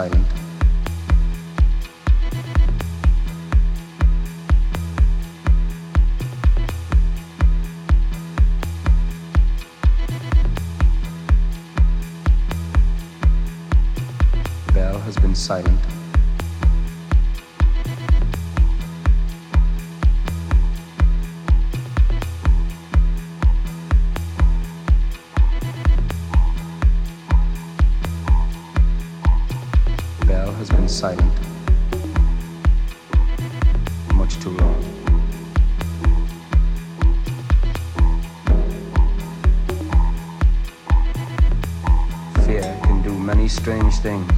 silent. Bell has been silent. thing.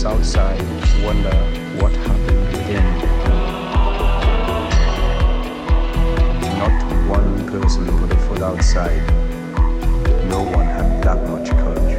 south side wonder what happened to him. Not one person could a foot outside. No one had that much courage.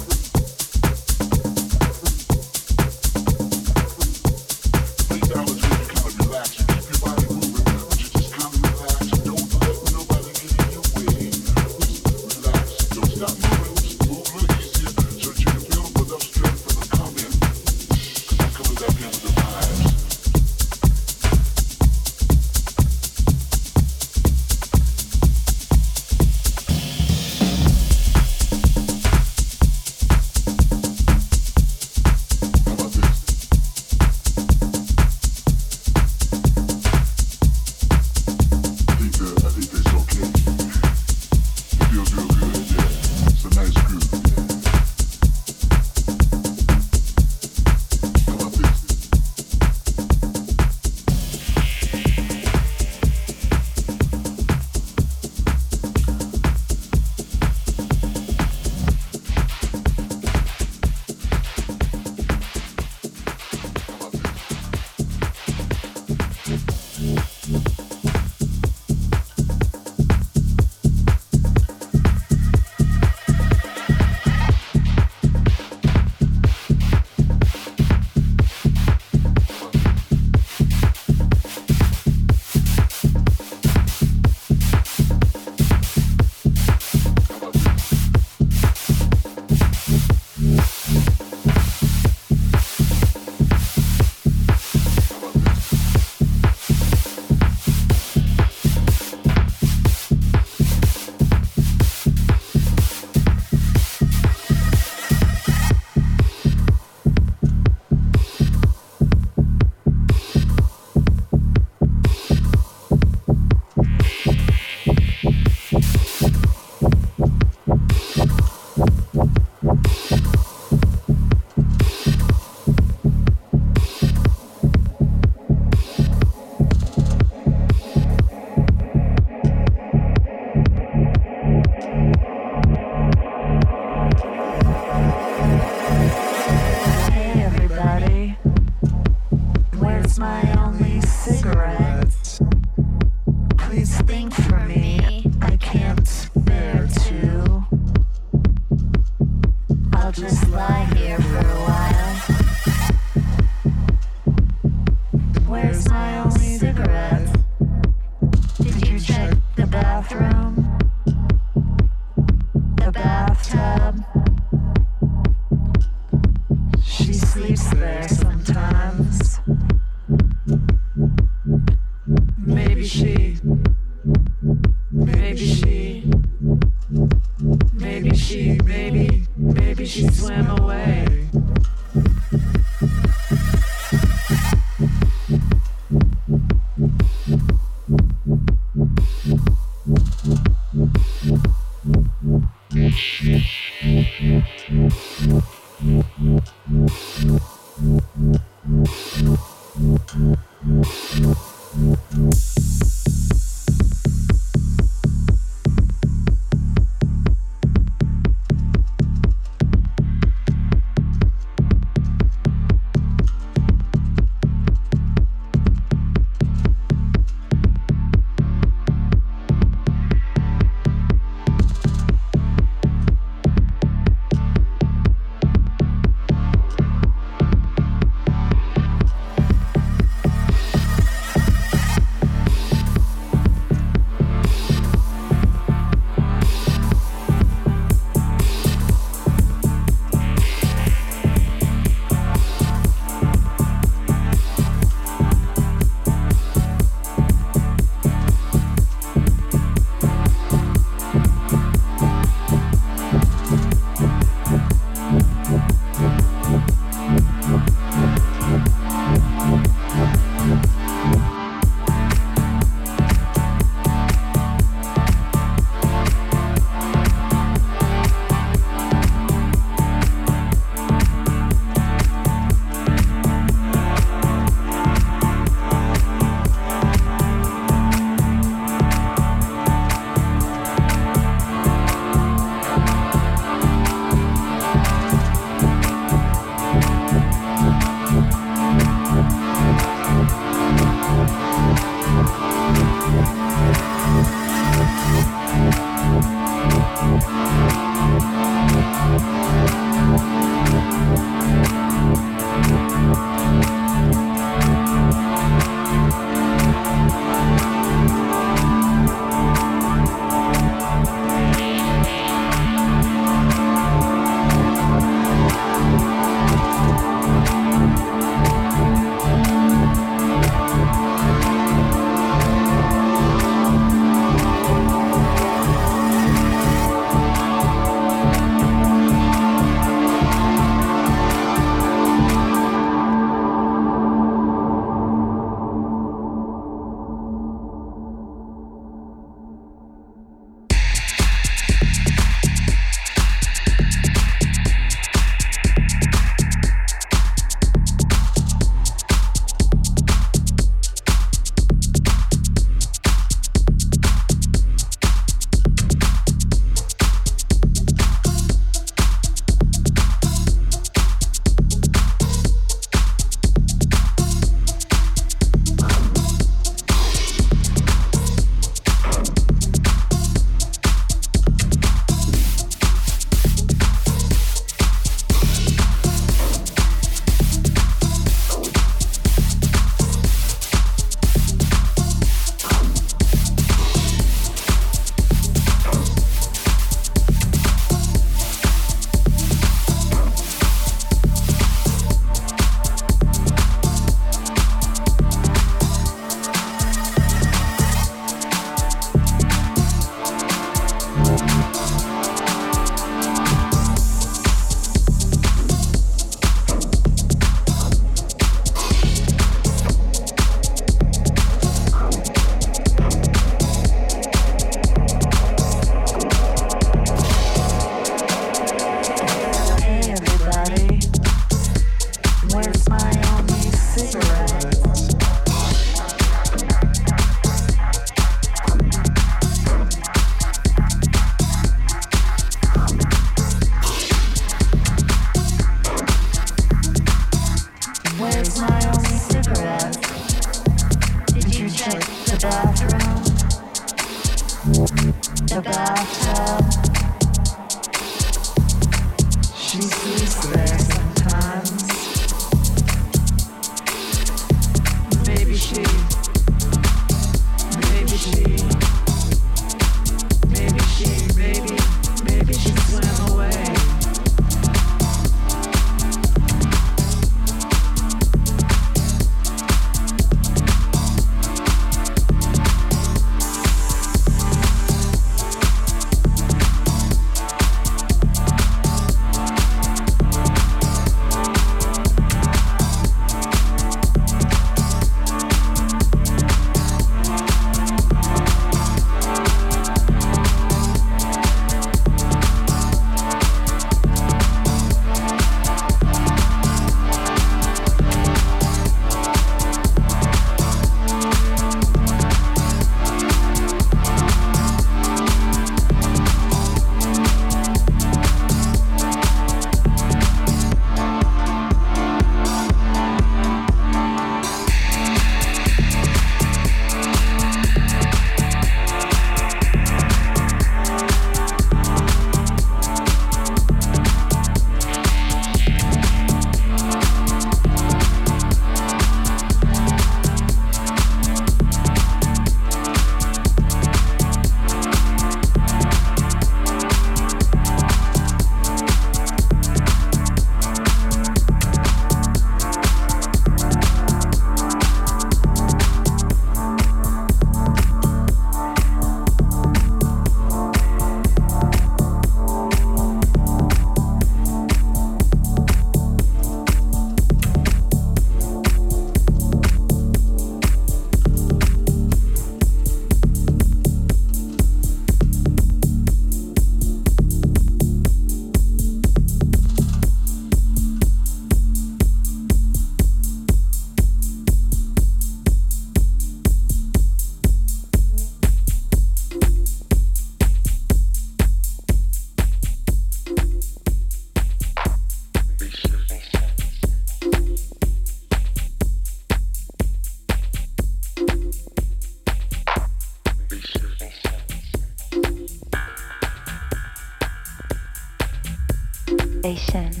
sensation.